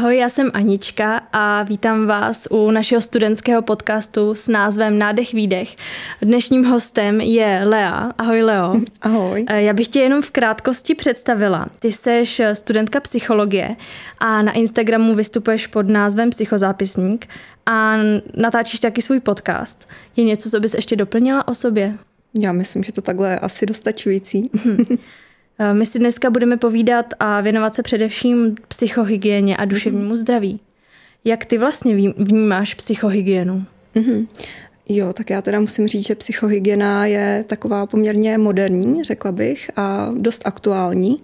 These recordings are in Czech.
Ahoj, já jsem Anička a vítám vás u našeho studentského podcastu s názvem Nádech výdech. Dnešním hostem je Lea. Ahoj Leo. Ahoj. Eh, já bych tě jenom v krátkosti představila. Ty jsi studentka psychologie a na Instagramu vystupuješ pod názvem Psychozápisník a natáčíš taky svůj podcast. Je něco, co bys ještě doplnila o sobě? Já myslím, že to takhle je asi dostačující. Eh, my si dneska budeme povídat a věnovat se především psychohygieně a duševnímu zdraví. Jak ty vlastně vnímáš psychohygienu? Mm-hmm. Jo, tak já teda musím říct, že psychohygiena je taková poměrně moderní, řekla bych, a dost aktuální.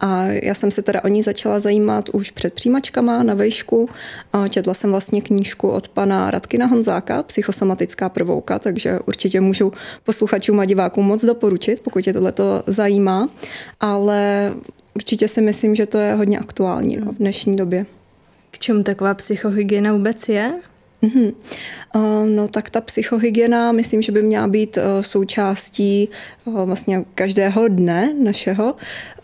A já jsem se teda o ní začala zajímat už před přijímačkama na vejšku. A četla jsem vlastně knížku od pana Radkina Honzáka, Psychosomatická prvouka, takže určitě můžu posluchačům a divákům moc doporučit, pokud je tohleto zajímá. Ale určitě si myslím, že to je hodně aktuální no, v dnešní době. K čemu taková psychohygiena vůbec je? Mm-hmm. No tak ta psychohygiena, myslím, že by měla být eh, součástí eh, vlastně každého dne našeho,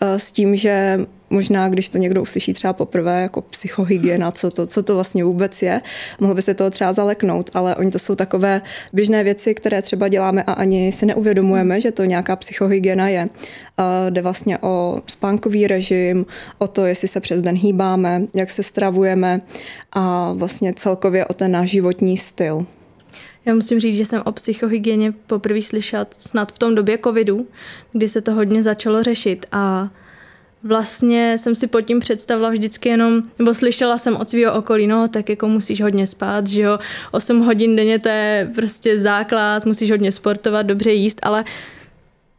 eh, s tím, že možná, když to někdo uslyší třeba poprvé jako psychohygiena, co to, co to vlastně vůbec je, mohl by se toho třeba zaleknout, ale oni to jsou takové běžné věci, které třeba děláme a ani si neuvědomujeme, že to nějaká psychohygiena je. Jde vlastně o spánkový režim, o to, jestli se přes den hýbáme, jak se stravujeme a vlastně celkově o ten náš životní styl. Já musím říct, že jsem o psychohygieně poprvé slyšet snad v tom době covidu, kdy se to hodně začalo řešit a vlastně jsem si pod tím představila vždycky jenom, nebo slyšela jsem od svého okolí, no tak jako musíš hodně spát, že jo, 8 hodin denně to je prostě základ, musíš hodně sportovat, dobře jíst, ale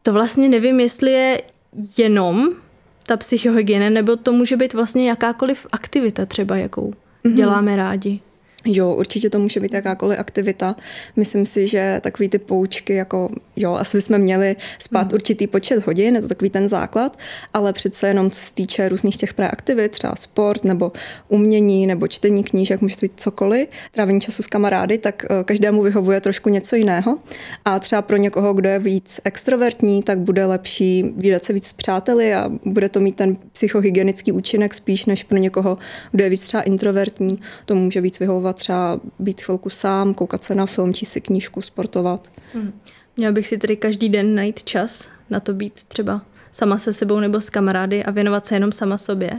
to vlastně nevím, jestli je jenom ta psychohygiena, nebo to může být vlastně jakákoliv aktivita třeba, jakou mm-hmm. děláme rádi. Jo, určitě to může být jakákoliv aktivita. Myslím si, že takový ty poučky, jako jo, asi bychom měli spát mm. určitý počet hodin, je to takový ten základ, ale přece jenom co se týče různých těch preaktivit, třeba sport nebo umění nebo čtení knížek, může to být cokoliv, trávení času s kamarády, tak eh, každému vyhovuje trošku něco jiného. A třeba pro někoho, kdo je víc extrovertní, tak bude lepší výdat se víc s přáteli a bude to mít ten psychohygienický účinek spíš než pro někoho, kdo je víc třeba introvertní, to může víc vyhovovat třeba být chvilku sám, koukat se na film, číst si knížku, sportovat. Hmm. Měl bych si tedy každý den najít čas na to být třeba sama se sebou nebo s kamarády a věnovat se jenom sama sobě.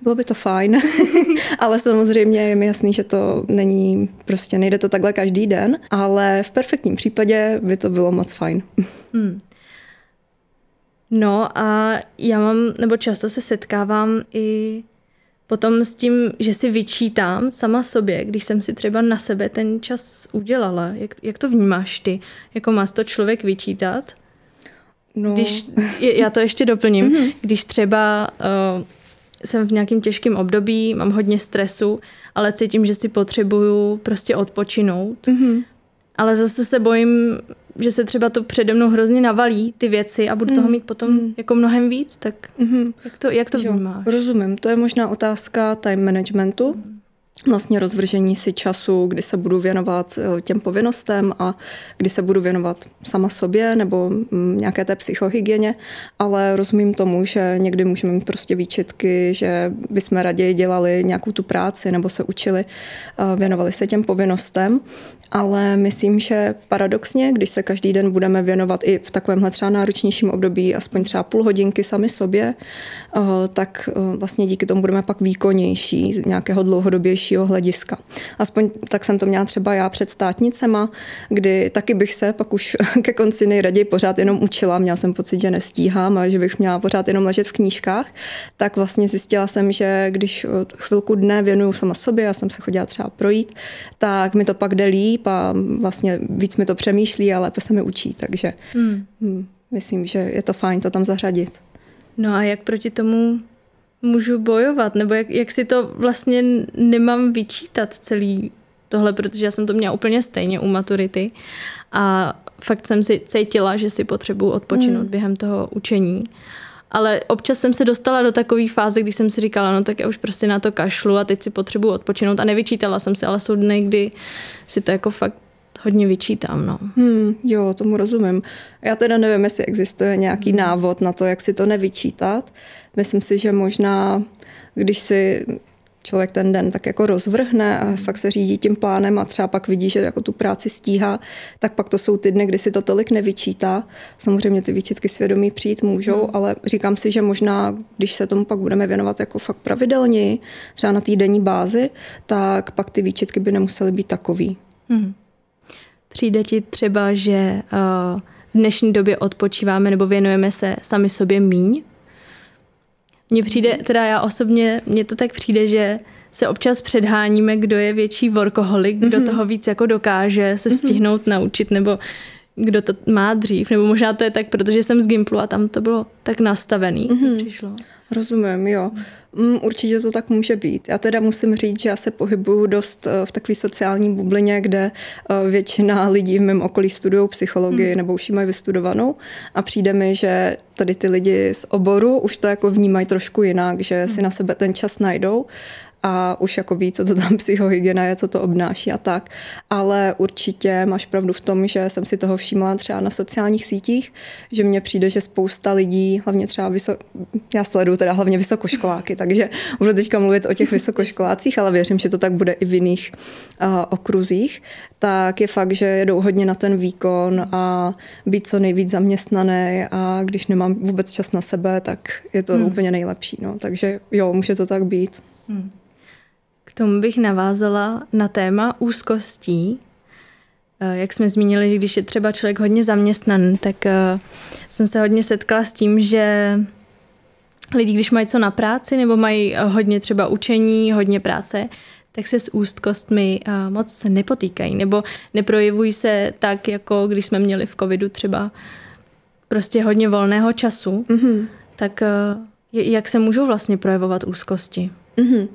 Bylo by to fajn, ale samozřejmě je mi jasný, že to není, prostě nejde to takhle každý den, ale v perfektním případě by to bylo moc fajn. Hmm. No a já mám, nebo často se setkávám i Potom s tím, že si vyčítám sama sobě, když jsem si třeba na sebe ten čas udělala. Jak, jak to vnímáš ty? Jako má to člověk vyčítat? No. Když, já to ještě doplním. Mm-hmm. Když třeba uh, jsem v nějakém těžkém období, mám hodně stresu, ale cítím, že si potřebuju prostě odpočinout. Mm-hmm. Ale zase se bojím že se třeba to přede mnou hrozně navalí, ty věci a budu mm. toho mít potom mm. jako mnohem víc, tak mm. jak to, jak to vnímáš? Rozumím, to je možná otázka time managementu. Mm vlastně rozvržení si času, kdy se budu věnovat eh, těm povinnostem a kdy se budu věnovat sama sobě nebo mm, nějaké té psychohygieně, ale rozumím tomu, že někdy můžeme mít prostě výčitky, že bychom raději dělali nějakou tu práci nebo se učili, eh, věnovali se těm povinnostem, ale myslím, že paradoxně, když se každý den budeme věnovat i v takovémhle třeba náročnějším období aspoň třeba půl hodinky sami sobě, tak vlastně díky tomu budeme pak výkonnější z nějakého dlouhodobějšího hlediska. Aspoň tak jsem to měla třeba já před státnicema, kdy taky bych se pak už ke konci nejraději pořád jenom učila. Měla jsem pocit, že nestíhám a že bych měla pořád jenom ležet v knížkách. Tak vlastně zjistila jsem, že když chvilku dne věnuju sama sobě, já jsem se chodila třeba projít, tak mi to pak jde líp a vlastně víc mi to přemýšlí a lépe se mi učí. Takže hmm. Hmm, myslím, že je to fajn to tam zařadit. No a jak proti tomu můžu bojovat, nebo jak, jak si to vlastně nemám vyčítat celý tohle, protože já jsem to měla úplně stejně u maturity a fakt jsem si cítila, že si potřebuji odpočinout mm. během toho učení. Ale občas jsem se dostala do takové fáze, kdy jsem si říkala, no tak já už prostě na to kašlu a teď si potřebuji odpočinout a nevyčítala jsem si, ale jsou dny, kdy si to jako fakt hodně vyčítám. No. Hmm, jo, tomu rozumím. Já teda nevím, jestli existuje nějaký hmm. návod na to, jak si to nevyčítat. Myslím si, že možná, když si člověk ten den tak jako rozvrhne a fakt se řídí tím plánem a třeba pak vidí, že jako tu práci stíhá, tak pak to jsou ty dny, kdy si to tolik nevyčítá. Samozřejmě ty výčitky svědomí přijít můžou, hmm. ale říkám si, že možná, když se tomu pak budeme věnovat jako fakt pravidelně, třeba na týdenní bázi, tak pak ty výčitky by nemusely být takový. Hmm. Přijde ti třeba, že uh, v dnešní době odpočíváme nebo věnujeme se sami sobě míň? Mně přijde, teda já osobně, mně to tak přijde, že se občas předháníme, kdo je větší workoholik, kdo mm-hmm. toho víc jako dokáže se mm-hmm. stihnout naučit, nebo kdo to má dřív, nebo možná to je tak, protože jsem z Gimplu a tam to bylo tak nastavený, mm-hmm. přišlo. Rozumím, jo. Mm, určitě to tak může být. Já teda musím říct, že já se pohybuju dost eh, v takové sociální bublině, kde eh, většina lidí v mém okolí studují psychologii hmm. nebo už ji mají vystudovanou a přijde mi, že tady ty lidi z oboru už to jako vnímají trošku jinak, že hmm. si na sebe ten čas najdou a už jako ví, co to tam psychohygiena je, co to obnáší a tak. Ale určitě máš pravdu v tom, že jsem si toho všimla třeba na sociálních sítích, že mně přijde, že spousta lidí, hlavně třeba vyso... já sleduju teda hlavně vysokoškoláky, takže budu teďka mluvit o těch vysokoškolácích, ale věřím, že to tak bude i v jiných uh, okruzích, tak je fakt, že jedou hodně na ten výkon a být co nejvíc zaměstnaný a když nemám vůbec čas na sebe, tak je to hmm. úplně nejlepší. No. Takže jo, může to tak být. Hmm tomu bych navázala na téma úzkostí. Eh, jak jsme zmínili, že když je třeba člověk hodně zaměstnaný, tak eh, jsem se hodně setkala s tím, že lidi, když mají co na práci nebo mají eh, hodně třeba učení, hodně práce, tak se s úzkostmi moc nepotýkají nebo neprojevují se tak, jako když jsme měli v covidu třeba prostě hodně volného času. Mm-hmm. Tak jak se můžou vlastně projevovat úzkosti? Mm-hmm.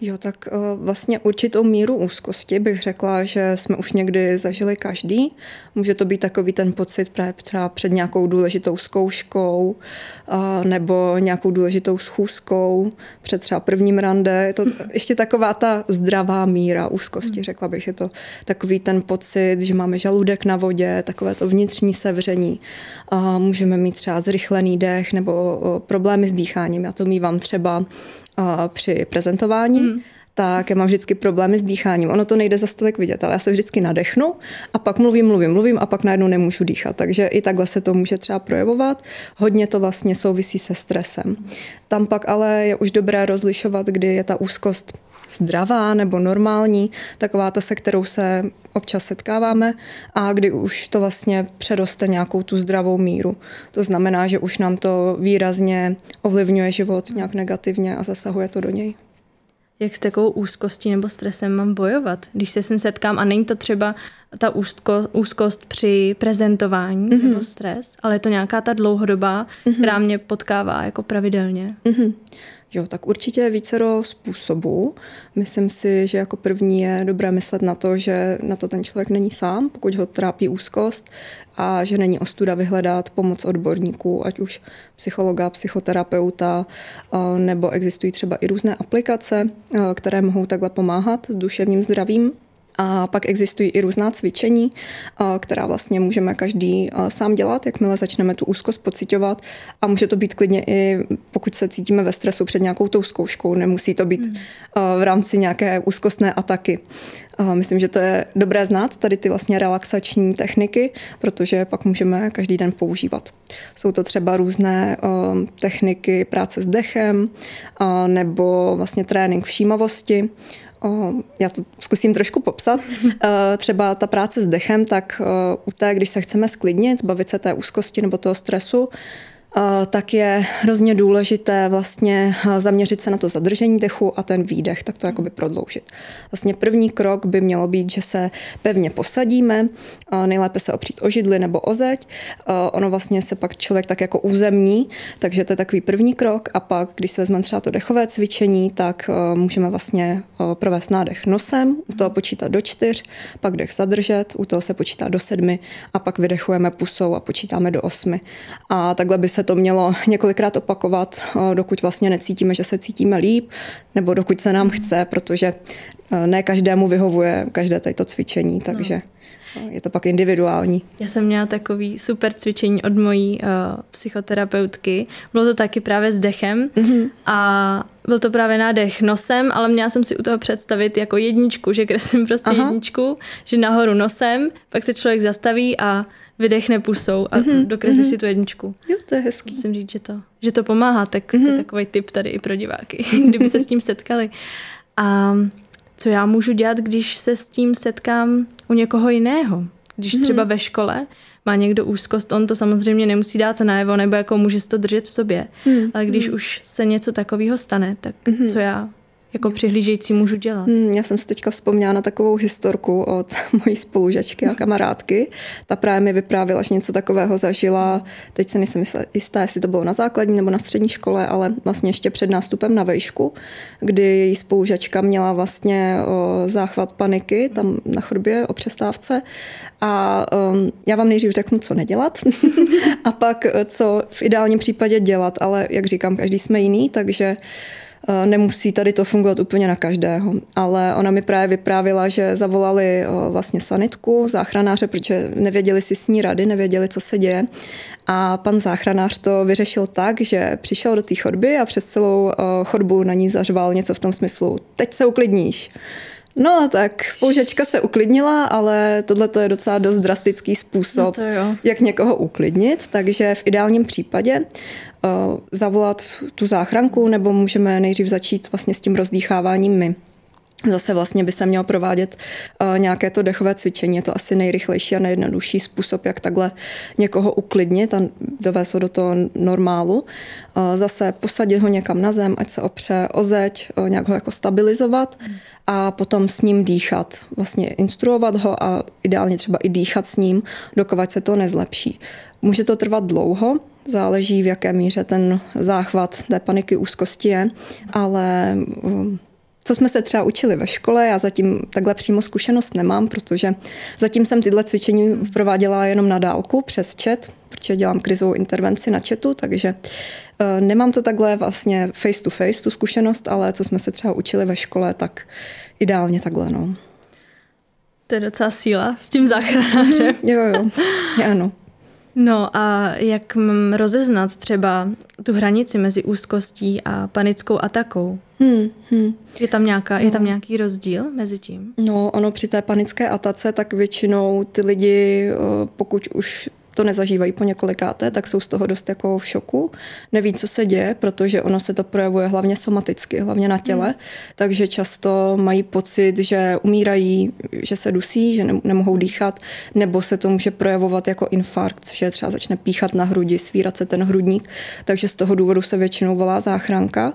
Jo, tak eh, vlastně určitou míru úzkosti bych řekla, že jsme už někdy zažili každý. Může to být takový ten pocit právě třeba před nějakou důležitou zkouškou nebo nějakou důležitou schůzkou, před třeba prvním rande. Je to ještě taková ta zdravá míra úzkosti, hmm. řekla bych. Je to takový ten pocit, že máme žaludek na vodě, takové to vnitřní sevření. Můžeme mít třeba zrychlený dech nebo problémy s dýcháním. Já to mývám třeba při prezentování, mm. tak já mám vždycky problémy s dýcháním. Ono to nejde za stolik vidět, ale já se vždycky nadechnu a pak mluvím, mluvím, mluvím a pak najednou nemůžu dýchat. Takže i takhle se to může třeba projevovat. Hodně to vlastně souvisí se stresem. Tam pak ale je už dobré rozlišovat, kdy je ta úzkost zdravá nebo normální, taková ta, se kterou se občas setkáváme a kdy už to vlastně přeroste nějakou tu zdravou míru. To znamená, že už nám to výrazně ovlivňuje život nějak negativně a zasahuje to do něj. Jak s takovou úzkostí nebo stresem mám bojovat, když se sem setkám a není to třeba ta úzko, úzkost při prezentování mm-hmm. nebo stres, ale je to nějaká ta dlouhodobá, mm-hmm. která mě potkává jako pravidelně. Mm-hmm. Jo, tak určitě vícero způsobů. Myslím si, že jako první je dobré myslet na to, že na to ten člověk není sám, pokud ho trápí úzkost a že není ostuda vyhledat pomoc odborníků, ať už psychologa, psychoterapeuta, eh, nebo existují třeba i různé aplikace, eh, které mohou takhle pomáhat duševním zdravím. A pak existují i různá cvičení, která vlastně můžeme každý sám dělat, jakmile začneme tu úzkost pocitovat. A může to být klidně i, pokud se cítíme ve stresu před nějakou tou zkouškou. Nemusí to být hmm. v rámci nějaké úzkostné ataky. Myslím, že to je dobré znát, tady ty vlastně relaxační techniky, protože pak můžeme každý den používat. Jsou to třeba různé techniky práce s dechem nebo vlastně trénink všímavosti, já to zkusím trošku popsat. Eh, třeba ta práce s dechem, tak eh, u té, když se chceme sklidnit, zbavit se té úzkosti nebo toho stresu, tak je hrozně důležité vlastně zaměřit se na to zadržení dechu a ten výdech, tak to jakoby prodloužit. Vlastně první krok by mělo být, že se pevně posadíme, nejlépe se opřít o židli nebo o zeď. Ono vlastně se pak člověk tak jako územní, takže to je takový první krok a pak, když se vezmeme třeba to dechové cvičení, tak můžeme vlastně provést nádech nosem, u toho počítat do čtyř, pak dech zadržet, u toho se počítá do sedmi a pak vydechujeme pusou a počítáme do osmi. A takhle by se to mělo několikrát opakovat, eh, dokud vlastně necítíme, že se cítíme líp, nebo dokud se nám chce, protože eh, ne každému vyhovuje každé to cvičení, takže... No. je to pak individuální. Já jsem měla takový super cvičení od mojí uh, psychoterapeutky. Bylo to taky právě s dechem mm-hmm. a byl to právě nádech nosem, ale měla jsem si u toho představit jako jedničku, že kreslím prostě Aha. jedničku, že nahoru nosem, pak se člověk zastaví a vydechne pusou a mm-hmm. dokreslí mm-hmm. si tu jedničku. Jo, to je hezký. Musím říct, že to, že to pomáhá, tak mm-hmm. to je mhm. takový tip tady i pro diváky, kdyby se s tím setkali. A co já můžu dělat, když se s tím setkám u někoho jiného? Když třeba hmm. ve škole má někdo úzkost, on to samozřejmě nemusí dát najevo, nebo jako může si to držet v sobě. Hmm. Ale když hmm. už se něco takového stane, tak hmm. co já jako přihlížející můžu dělat. Hmm, já jsem si teďka vzpomněla na takovou historku od mojí spolužačky a kamarádky. Ta právě mi vyprávila, že něco takového zažila. Teď se nejsem jistá, jestli to bylo na základní nebo na střední škole, ale vlastně ještě před nástupem na vejšku, kdy její spolužačka měla vlastně o, záchvat paniky tam na chodbě o přestávce. A um, já vám nejdřív řeknu, co nedělat a pak co v ideálním případě dělat, ale jak říkám, každý jsme jiný, takže Eh, nemusí tady to fungovat úplně na každého, ale ona mi právě vyprávila, že zavolali eh, vlastně sanitku, záchranáře, protože nevěděli si s ní rady, nevěděli, co se děje. A pan záchranář to vyřešil tak, že přišel do té chodby a přes celou eh, chodbu na ní zařval něco v tom smyslu, teď se uklidníš. No tak spoužačka se uklidnila, ale tohle je docela dost drastický způsob, no jak někoho uklidnit, takže v ideálním případě uh, zavolat tu záchranku nebo můžeme nejdřív začít vlastně s tím rozdýcháváním my. Zase vlastně by se mělo provádět uh, nějaké to dechové cvičení. Je to asi nejrychlejší a nejjednodušší způsob, jak takhle někoho uklidnit a dovést ho do toho normálu. Uh, zase posadit ho někam na zem, ať se opře o zeď, uh, nějak ho jako stabilizovat a potom s ním dýchat. Vlastně instruovat ho a ideálně třeba i dýchat s ním, dokovat se to nezlepší. Může to trvat dlouho, záleží v jaké míře ten záchvat té paniky úzkosti je, ale co jsme se třeba učili ve škole, já zatím takhle přímo zkušenost nemám, protože zatím jsem tyhle cvičení prováděla jenom na dálku přes chat, protože dělám krizovou intervenci na chatu, takže uh, nemám to takhle vlastně face to face, tu zkušenost, ale co jsme se třeba učili ve škole, tak ideálně takhle, no. To je docela síla s tím záchranářem. jo, jo, ano. No a jak rozeznat třeba tu hranici mezi úzkostí a panickou atakou? Hmm, hmm. Je, tam nějaká, no. je tam no. nějaký rozdíl mezi tím? No, ono při té panické atace tak většinou ty lidi, eh, pokud už to nezažívají po několikáté, tak jsou z toho dost jako v šoku. Neví, co se děje, protože ono se to projevuje hlavně somaticky, hlavně na těle, hmm. takže často mají pocit, že umírají, že se dusí, že nemohou dýchat, nebo se to může projevovat jako infarkt, že třeba začne píchat na hrudi, svírat se ten hrudník, takže z toho důvodu se většinou volá záchranka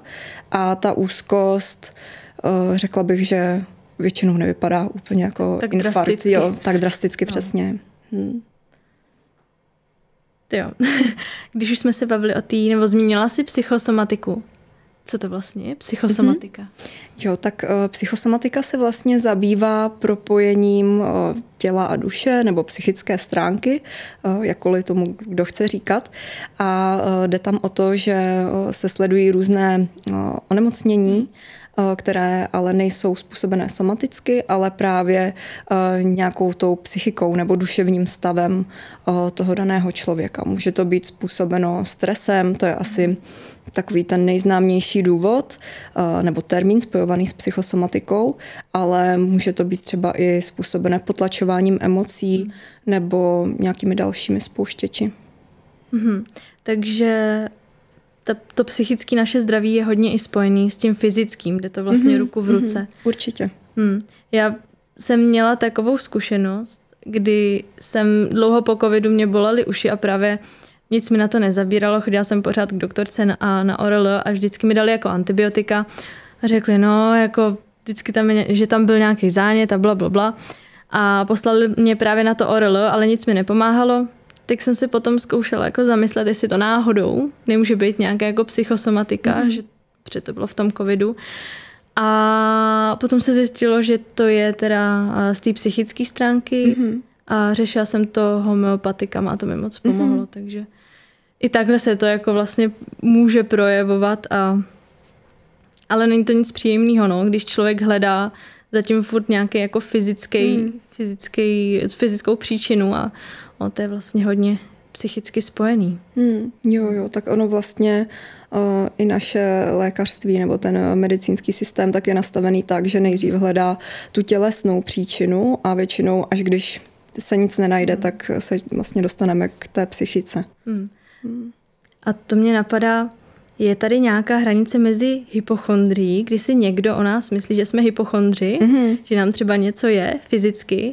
a ta úzkost, eh, řekla bych, že většinou nevypadá úplně jako tak infarkt. Drasticky. Jo, tak drasticky, no. přesně. Hmm. Jo. Když už jsme se bavili o té, nebo zmínila si psychosomatiku. Co to vlastně je? Psychosomatika. Mm-hmm. Jo, tak uh, psychosomatika se vlastně zabývá propojením uh, těla a duše nebo psychické stránky, uh, jakkoliv tomu kdo chce říkat. A uh, jde tam o to, že uh, se sledují různé uh, onemocnění, které ale nejsou způsobené somaticky, ale právě eh, nějakou tou psychikou nebo duševním stavem eh, toho daného člověka. Může to být způsobeno stresem, to je asi takový ten nejznámější důvod nebo termín spojovaný s psychosomatikou, ale může to být třeba i způsobené potlačováním emocí nebo nějakými dalšími spouštěči. Mm-hmm. Takže ta, to psychické naše zdraví je hodně i spojený s tím fyzickým, kde to vlastně mm-hmm, ruku v ruce. Mm-hmm, určitě. Hmm. Já jsem měla takovou zkušenost, kdy jsem dlouho po covidu mě bolely uši a právě nic mi na to nezabíralo. Chodila jsem pořád k doktorce na, a na ORL a vždycky mi dali jako antibiotika a řekli, no, jako vždycky tam, že tam byl nějaký zánět a bla, bla, bla. A poslali mě právě na to ORL, ale nic mi nepomáhalo tak jsem si potom zkoušela jako zamyslet, jestli to náhodou nemůže být nějaká jako psychosomatika, mm. že protože to bylo v tom covidu. A potom se zjistilo, že to je teda z té psychické stránky mm-hmm. a řešila jsem to homeopatikama a to mi moc pomohlo, mm-hmm. takže i takhle se to jako vlastně může projevovat a ale není to nic příjemného, no, když člověk hledá zatím furt nějaký jako fyzický, hmm. fyzický, fyzickou příčinu a o, to je vlastně hodně psychicky spojený. Hmm, jo, jo, tak ono vlastně uh, i naše lékařství nebo ten medicínský systém tak je nastavený tak, že nejdřív hledá tu tělesnou příčinu a většinou, až když se nic nenajde, hmm. tak se vlastně dostaneme k té psychice. Hmm. Hmm. A to mě napadá, je tady nějaká hranice mezi hypochondrií, kdy si někdo o nás myslí, že jsme hypochondři, mm-hmm. že nám třeba něco je fyzicky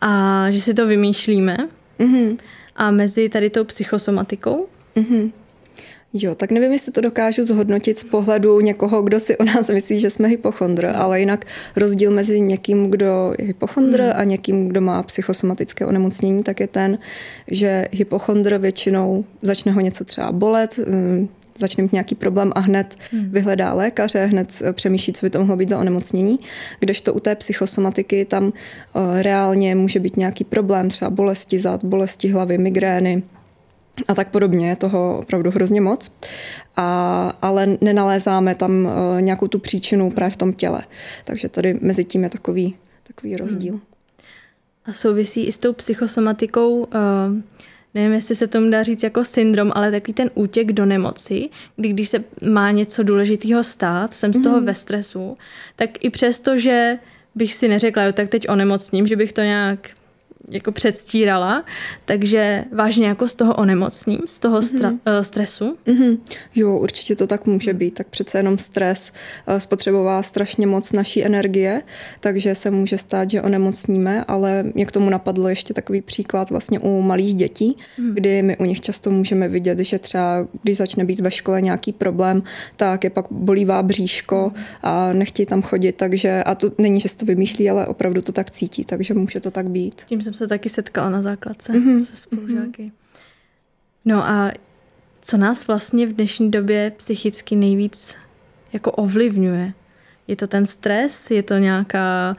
a že si to vymýšlíme. Mm-hmm. A mezi tady tou psychosomatikou? Mm-hmm. Jo, tak nevím, jestli to dokážu zhodnotit z pohledu někoho, kdo si o nás myslí, že jsme hypochondr, ale jinak rozdíl mezi někým, kdo je hypochondr hmm. a někým, kdo má psychosomatické onemocnění, tak je ten, že hypochondr většinou začne ho něco třeba bolet, mm, začne mít nějaký problém a hned hmm. vyhledá lékaře, hned přemýšlí, co by to mohlo být za onemocnění. Kdežto u té psychosomatiky tam uh, reálně může být nějaký problém, třeba bolesti zad, bolesti hlavy, migrény, a tak podobně, je toho opravdu hrozně moc. A, ale nenalézáme tam uh, nějakou tu příčinu právě v tom těle. Takže tady mezi tím je takový, takový rozdíl. Hmm. A souvisí i s tou psychosomatikou, uh, nevím, jestli se tomu dá říct jako syndrom, ale takový ten útěk do nemoci, kdy když se má něco důležitého stát, jsem z toho hmm. ve stresu, tak i přesto, že bych si neřekla, jo, tak teď onemocním, že bych to nějak jako předstírala, takže vážně jako z toho onemocním, z toho stra- mm-hmm. stresu? Mm-hmm. Jo, určitě to tak může být, tak přece jenom stres eh, spotřebová strašně moc naší energie, takže se může stát, že onemocníme, ale mě k tomu napadl ještě takový příklad vlastně u malých dětí, mm. kdy my u nich často můžeme vidět, že třeba když začne být ve škole nějaký problém, tak je pak bolívá bříško mm. a nechtějí tam chodit, takže a to není, že si to vymýšlí, ale opravdu to tak cítí, takže může to tak být. Tím jsem se taky setkala na základce mm-hmm. se spolužáky. Mm-hmm. No a co nás vlastně v dnešní době psychicky nejvíc jako ovlivňuje? Je to ten stres? Je to nějaká,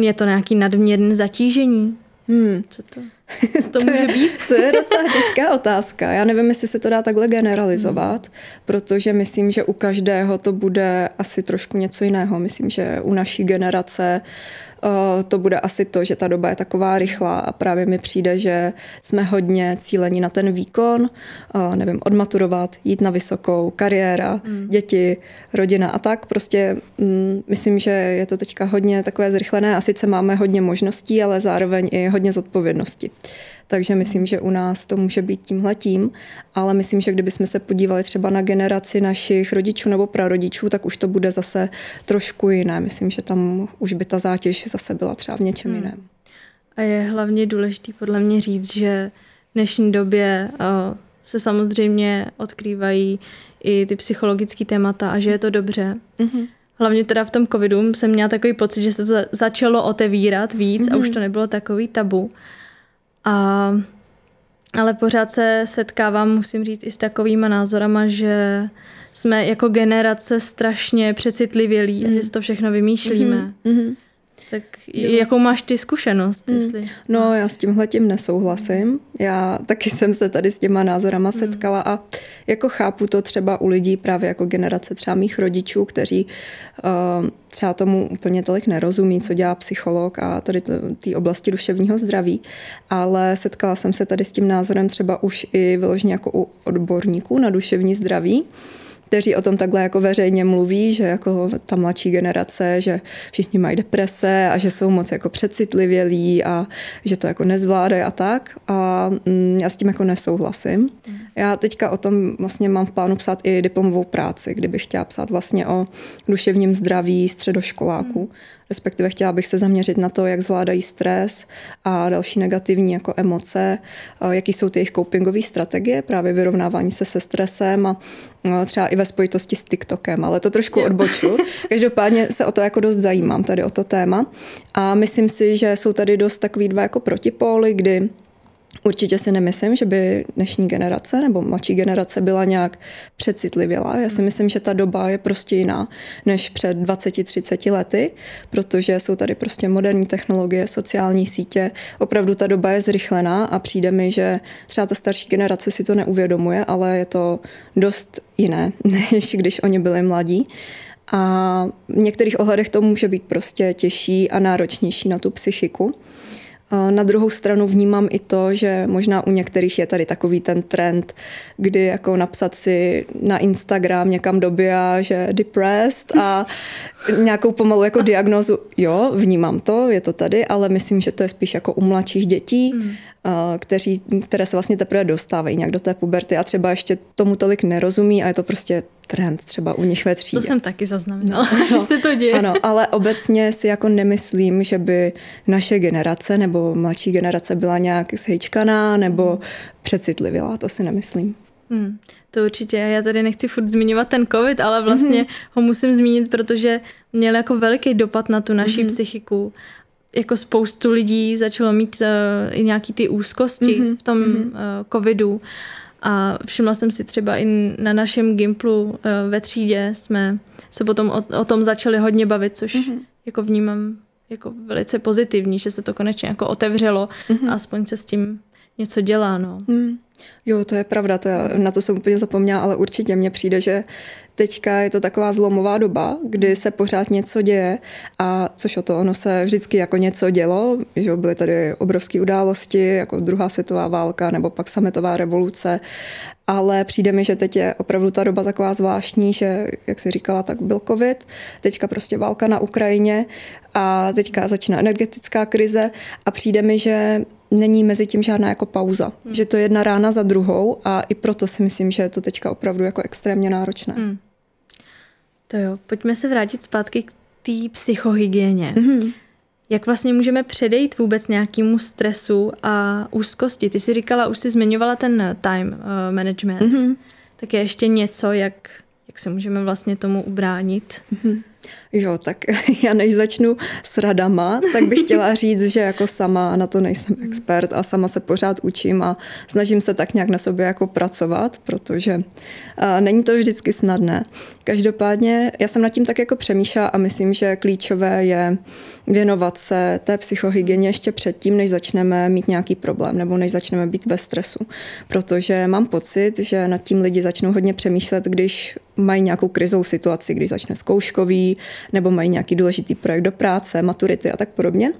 je to nějaký nadměrné zatížení? Hmm. Co to, to, to může je, být? To je docela těžká otázka. Já nevím, jestli se to dá takhle generalizovat, hmm. protože myslím, že u každého to bude asi trošku něco jiného. Myslím, že u naší generace uh, Eh, to bude asi to, že ta doba je taková rychlá a právě mi přijde, že jsme hodně cílení na ten výkon, eh, nevím, odmaturovat, jít na vysokou, kariéra, mm. děti, rodina a tak. Prostě mm, myslím, že je to teďka hodně takové zrychlené a sice máme hodně možností, ale zároveň i hodně zodpovědnosti. Takže myslím, že u nás to může být tímhletím, ale myslím, že kdybychom se podívali třeba na generaci našich rodičů nebo prarodičů, tak už to bude zase trošku jiné. Myslím, že tam už by ta zátěž zase byla třeba v něčem hmm. jiném. A je hlavně důležité podle mě říct, že v dnešní době uh, se samozřejmě odkrývají i ty psychologické témata a že je to dobře. Mm-hmm. Hlavně teda v tom covidu jsem měla takový pocit, že se to začalo otevírat víc mm-hmm. a už mhm. to nebylo takový tabu. A, ale pořád se setkávám, musím říct, i s takovými názorama, že jsme jako generace strašně přecitlivělí mm. a že si to všechno vymýšlíme. Mm-hmm. Tak jo. jakou máš ty zkušenost? Hmm. Jestli... No já s tímhle tím nesouhlasím. Já taky jsem se tady s těma názorama hmm. setkala a jako chápu to třeba u lidí právě jako generace třeba mých rodičů, kteří uh, třeba tomu úplně tolik nerozumí, co dělá psycholog a tady té oblasti duševního zdraví, ale setkala jsem se tady s tím názorem třeba už i vyloženě jako u odborníků na duševní zdraví, kteří o tom takhle jako veřejně mluví, že jako ta mladší generace, že všichni mají deprese a že jsou moc jako přecitlivělí a že to jako nezvládají a tak. A mm, já s tím jako nesouhlasím. Mm. Já teďka o tom vlastně mám v plánu psát i diplomovou práci, kdybych chtěla psát vlastně o duševním zdraví středoškoláků. Mm respektive chtěla bych se zaměřit na to, jak zvládají stres a další negativní jako emoce, jaký jsou ty jejich copingové strategie, právě vyrovnávání se se stresem a třeba i ve spojitosti s TikTokem, ale to trošku odboču. Každopádně se o to jako dost zajímám, tady o to téma. A myslím si, že jsou tady dost takový dva jako protipóly, kdy Určitě si nemyslím, že by dnešní generace nebo mladší generace byla nějak přecitlivělá. Já si myslím, že ta doba je prostě jiná než před 20-30 lety, protože jsou tady prostě moderní technologie, sociální sítě. Opravdu ta doba je zrychlená a přijde mi, že třeba ta starší generace si to neuvědomuje, ale je to dost jiné, než když oni byli mladí. A v některých ohledech to může být prostě těžší a náročnější na tu psychiku. Na druhou stranu vnímám i to, že možná u některých je tady takový ten trend, kdy jako napsat si na Instagram někam do bia, že depressed a nějakou pomalu jako diagnózu. Jo, vnímám to, je to tady, ale myslím, že to je spíš jako u mladších dětí, mm. Kteří, které se vlastně teprve dostávají nějak do té puberty a třeba ještě tomu tolik nerozumí a je to prostě trend třeba u nich ve třídě. To jsem taky zaznamenala, no, že se to děje. Ano, ale obecně si jako nemyslím, že by naše generace nebo mladší generace byla nějak zhejčkaná nebo přecitlivělá, to si nemyslím. Hmm, to určitě. Já tady nechci furt zmiňovat ten covid, ale vlastně mm-hmm. ho musím zmínit, protože měl jako velký dopad na tu naši mm-hmm. psychiku. Jako spoustu lidí začalo mít uh, i nějaký ty úzkosti mm-hmm. v tom mm-hmm. uh, covidu. A všimla jsem si třeba i na našem Gimplu uh, ve třídě jsme se potom o, o tom začali hodně bavit, což mm-hmm. jako vnímám jako velice pozitivní, že se to konečně jako otevřelo mm-hmm. a aspoň se s tím něco dělá. No. Mm. Jo, to je pravda, to já, na to jsem úplně zapomněla, ale určitě mně přijde, že teďka je to taková zlomová doba, kdy se pořád něco děje a což o to, ono se vždycky jako něco dělo, že byly tady obrovské události, jako druhá světová válka nebo pak sametová revoluce, ale přijde mi, že teď je opravdu ta doba taková zvláštní, že, jak si říkala, tak byl covid, teďka prostě válka na Ukrajině a teďka začíná energetická krize a přijde mi, že není mezi tím žádná jako pauza. Hmm. Že to je jedna rána za druhou a i proto si myslím, že je to teďka opravdu jako extrémně náročné. Hmm. To jo, pojďme se vrátit zpátky k té psychohygieně. Hmm. Jak vlastně můžeme předejít vůbec nějakému stresu a úzkosti? Ty jsi říkala, už jsi zmiňovala ten time uh, management. Mm-hmm. Tak je ještě něco, jak, jak se můžeme vlastně tomu ubránit? Mm-hmm. Jo, tak já než začnu s radama, tak bych chtěla říct, že jako sama na to nejsem expert a sama se pořád učím a snažím se tak nějak na sobě jako pracovat, protože není to vždycky snadné. Každopádně já jsem nad tím tak jako přemýšlela a myslím, že klíčové je věnovat se té psychohygieně ještě předtím, než začneme mít nějaký problém nebo než začneme být ve stresu. Protože mám pocit, že nad tím lidi začnou hodně přemýšlet, když mají nějakou krizovou situaci, když začne zkouškový, nebo mají nějaký důležitý projekt do práce, maturity a tak podobně.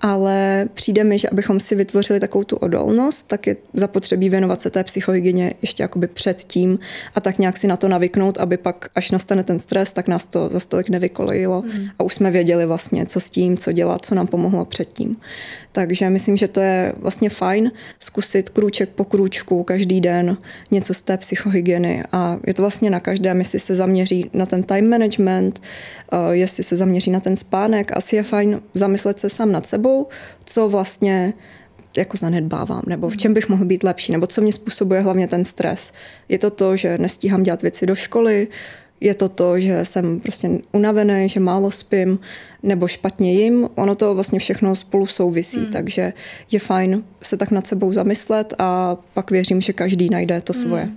Ale přijde mi, že abychom si vytvořili takovou tu odolnost, tak je zapotřebí věnovat se té psychohygieně ještě jakoby předtím a tak nějak si na to navyknout, aby pak, až nastane ten stres, tak nás to za stolik nevykolejilo mm. a už jsme věděli vlastně, co s tím, co dělat, co nám pomohlo předtím. Takže myslím, že to je vlastně fajn zkusit krůček po krůčku každý den něco z té psychohygieny a je to vlastně na každém, jestli se zaměří na ten time management, jestli se zaměří na ten spánek. Asi je fajn zamyslet se sám nad sebou, co vlastně jako zanedbávám, nebo v čem bych mohl být lepší, nebo co mě způsobuje hlavně ten stres. Je to to, že nestíhám dělat věci do školy, je to to, že jsem prostě unavený, že málo spím nebo špatně jim. Ono to vlastně všechno spolu souvisí, hmm. takže je fajn se tak nad sebou zamyslet a pak věřím, že každý najde to hmm. svoje.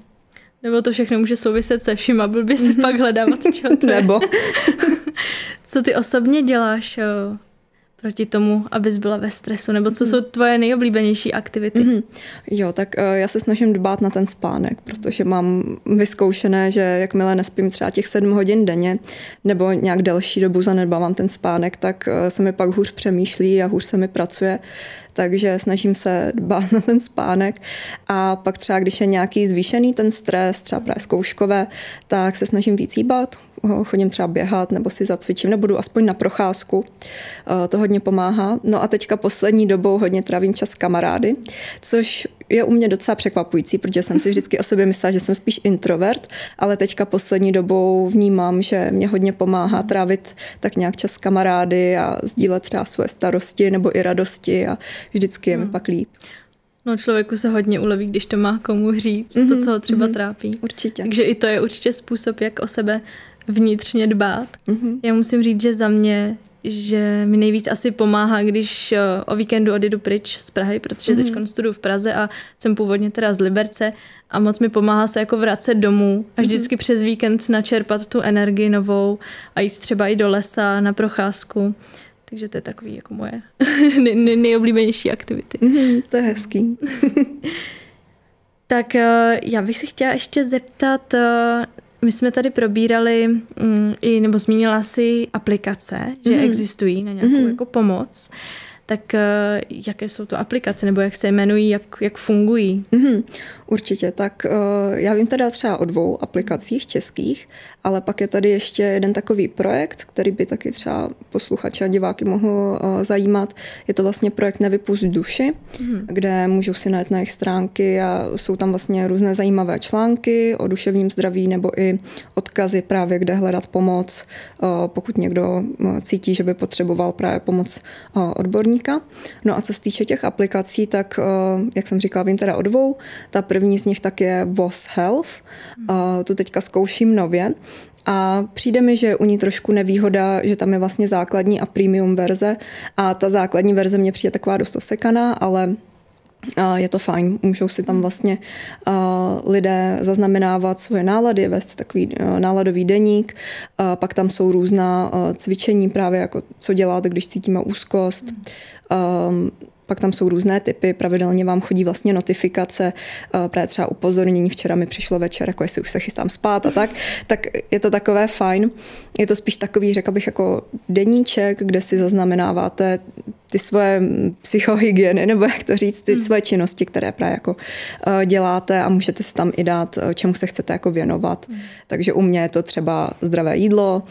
Nebo to všechno může souviset se vším a blbě se pak hledávat, čeho to Nebo. Co ty osobně děláš proti tomu, abys byla ve stresu? Nebo co jsou tvoje nejoblíbenější aktivity? Mm-hmm. Jo, tak uh, já se snažím dbát na ten spánek, protože mám vyzkoušené, že jakmile nespím třeba těch sedm hodin denně, nebo nějak delší dobu zanedbávám ten spánek, tak uh, se mi pak hůř přemýšlí a hůř se mi pracuje takže snažím se dbát na ten spánek a pak třeba, když je nějaký zvýšený ten stres, třeba právě zkouškové, tak se snažím víc jíbat, chodím třeba běhat nebo si zacvičím, nebo budu aspoň na procházku. Eh, to hodně pomáhá. No a teďka poslední dobou hodně trávím čas s kamarády, což je u mě docela překvapující, protože jsem si vždycky o sobě myslela, že jsem spíš introvert, ale teďka poslední dobou vnímám, že mě hodně pomáhá trávit tak nějak čas s kamarády a sdílet třeba svoje starosti nebo i radosti a vždycky je mi hmm. pak líp. No člověku se hodně uleví, když to má komu říct, mm-hmm, to, co ho třeba mm-hmm, trápí. Určitě. Takže i to je určitě způsob, jak o sebe vnitřně dbát. Mm-hmm. Já musím říct, že za mě že mi nejvíc asi pomáhá, když eh, o víkendu odjedu pryč z Prahy, protože mm-hmm. teď studuju v Praze a jsem původně teda z Liberce a moc mi pomáhá se jako vracet domů a mhm. vždycky mm-hmm. přes víkend načerpat tu energii novou a jít třeba i do lesa na procházku. Takže to je takový jako moje nej, nej, nejoblíbenější aktivity. Mm-hmm, to je hezký. tak eh, já bych si chtěla ještě zeptat, eh, my jsme tady probírali mm, i, nebo zmínila si aplikace, že mm. existují na nějakou mm. jako pomoc tak eh, jaké jsou to aplikace nebo jak se jmenují, jak, jak fungují? Mm-hmm, určitě, tak uh, já vím teda třeba o dvou aplikacích českých, ale pak je tady ještě jeden takový projekt, který by taky třeba posluchače a diváky mohl uh, zajímat. Je to vlastně projekt Nevypust duši, mm-hmm. kde můžou si najít na jejich stránky a jsou tam vlastně různé zajímavé články o duševním zdraví nebo i odkazy právě, kde hledat pomoc, pokud někdo cítí, že by potřeboval právě pomoc odborníků zákazníka. No a co se týče těch aplikací, tak eh, jak jsem říkala, vím teda o dvou. Ta první z nich tak je VOS Health. Eh, tu teďka zkouším nově. A přijde mi, že u ní trošku nevýhoda, že tam je vlastně základní a premium verze a ta základní verze mě přijde taková dost osekaná, ale je to fajn. Můžou si tam vlastně lidé zaznamenávat svoje nálady, vést takový náladový deník. Pak tam jsou různá cvičení právě jako co dělat, když cítíme úzkost. Um, pak tam jsou různé typy, pravidelně vám chodí vlastně notifikace, právě třeba upozornění, včera mi přišlo večer, jako jestli už se chystám spát a tak, tak je to takové fajn. Je to spíš takový, řekla bych, jako deníček, kde si zaznamenáváte ty svoje psychohygieny, nebo jak to říct, ty hmm. svoje činnosti, které právě jako děláte a můžete si tam i dát, čemu se chcete jako věnovat. Hmm. Takže u mě je to třeba zdravé jídlo,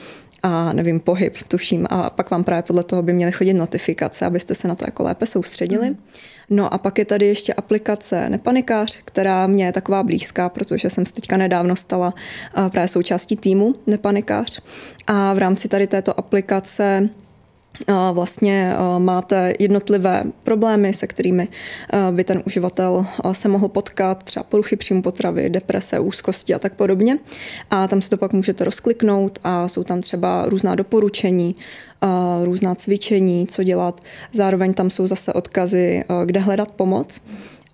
a nevím, pohyb, tuším. A pak vám právě podle toho by měly chodit notifikace, abyste se na to jako lépe soustředili. Mm. No a pak je tady ještě aplikace Nepanikář, která mě je taková blízká, protože jsem se teďka nedávno stala právě součástí týmu Nepanikář. A v rámci tady této aplikace vlastně máte jednotlivé problémy, se kterými by ten uživatel se mohl potkat, třeba poruchy příjmu potravy, deprese, úzkosti a tak podobně. A tam si to pak můžete rozkliknout a jsou tam třeba různá doporučení, různá cvičení, co dělat. Zároveň tam jsou zase odkazy, kde hledat pomoc.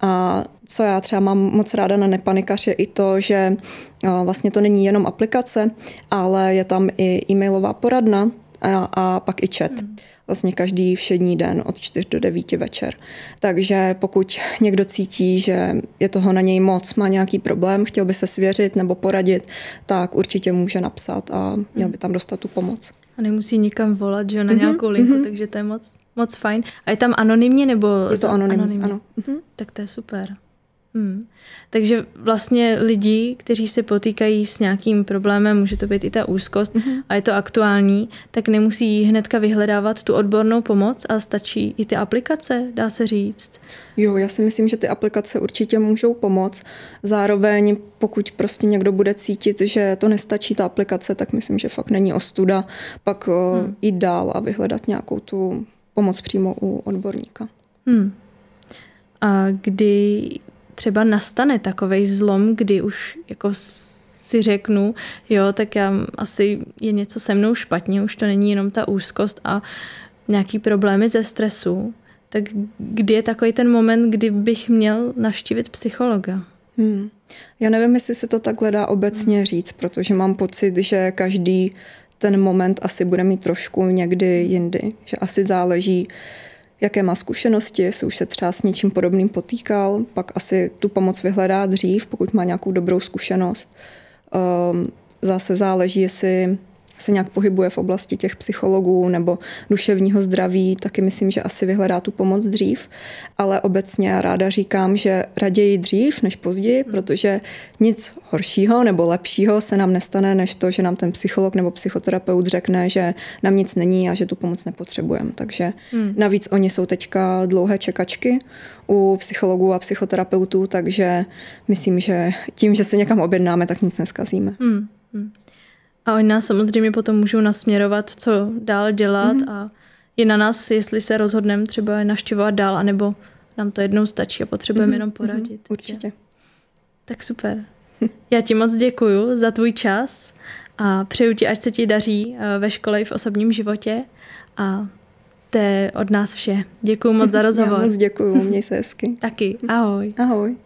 A co já třeba mám moc ráda na Nepanikař je i to, že vlastně to není jenom aplikace, ale je tam i e-mailová poradna, a, a pak i chat. Hmm. Vlastně každý všední den od 4 do 9 večer. Takže pokud někdo cítí, že je toho na něj moc, má nějaký problém, chtěl by se svěřit nebo poradit, tak určitě může napsat a měl by tam dostat tu pomoc. A nemusí nikam volat, že na mm-hmm, nějakou linku, mm-hmm. takže to je moc, moc fajn. A je tam anonymně nebo? Je to anonymně, anonymně? ano. Mm-hmm. Tak to je super. Hmm. Takže vlastně lidi, kteří se potýkají s nějakým problémem, může to být i ta úzkost mm-hmm. a je to aktuální, tak nemusí hnedka vyhledávat tu odbornou pomoc a stačí i ty aplikace, dá se říct. Jo, já si myslím, že ty aplikace určitě můžou pomoct. Zároveň, pokud prostě někdo bude cítit, že to nestačí ta aplikace, tak myslím, že fakt není ostuda pak hmm. jít dál a vyhledat nějakou tu pomoc přímo u odborníka. Hmm. A kdy třeba nastane takový zlom, kdy už jako si řeknu, jo, tak já asi je něco se mnou špatně, už to není jenom ta úzkost a nějaký problémy ze stresu, tak kdy je takový ten moment, kdy bych měl navštívit psychologa? Hmm. Já nevím, jestli se to takhle dá obecně hmm. říct, protože mám pocit, že každý ten moment asi bude mít trošku někdy jindy, že asi záleží, jaké má zkušenosti, jestli už se třeba s něčím podobným potýkal, pak asi tu pomoc vyhledá dřív, pokud má nějakou dobrou zkušenost. Um, zase záleží, jestli se nějak pohybuje v oblasti těch psychologů nebo duševního zdraví, taky myslím, že asi vyhledá tu pomoc dřív. Ale obecně já ráda říkám, že raději dřív než později, hmm. protože nic horšího nebo lepšího se nám nestane, než to, že nám ten psycholog nebo psychoterapeut řekne, že nám nic není a že tu pomoc nepotřebujeme. Takže hmm. navíc oni jsou teďka dlouhé čekačky u psychologů a psychoterapeutů, takže myslím, že tím, že se někam objednáme, tak nic neskazíme. Hmm. Hmm. A oni nás samozřejmě potom můžou nasměrovat, co dál dělat mm-hmm. a je na nás, jestli se rozhodneme třeba je naštěvovat dál, anebo nám to jednou stačí a potřebujeme mm-hmm. jenom poradit. Mm-hmm. Určitě. Tak super. Já ti moc děkuju za tvůj čas a přeju ti, ať se ti daří eh, ve škole i v osobním životě a to je od nás vše. Děkuji moc za rozhovor. Já moc děkuju, měj se hezky. Taky, ahoj. Ahoj.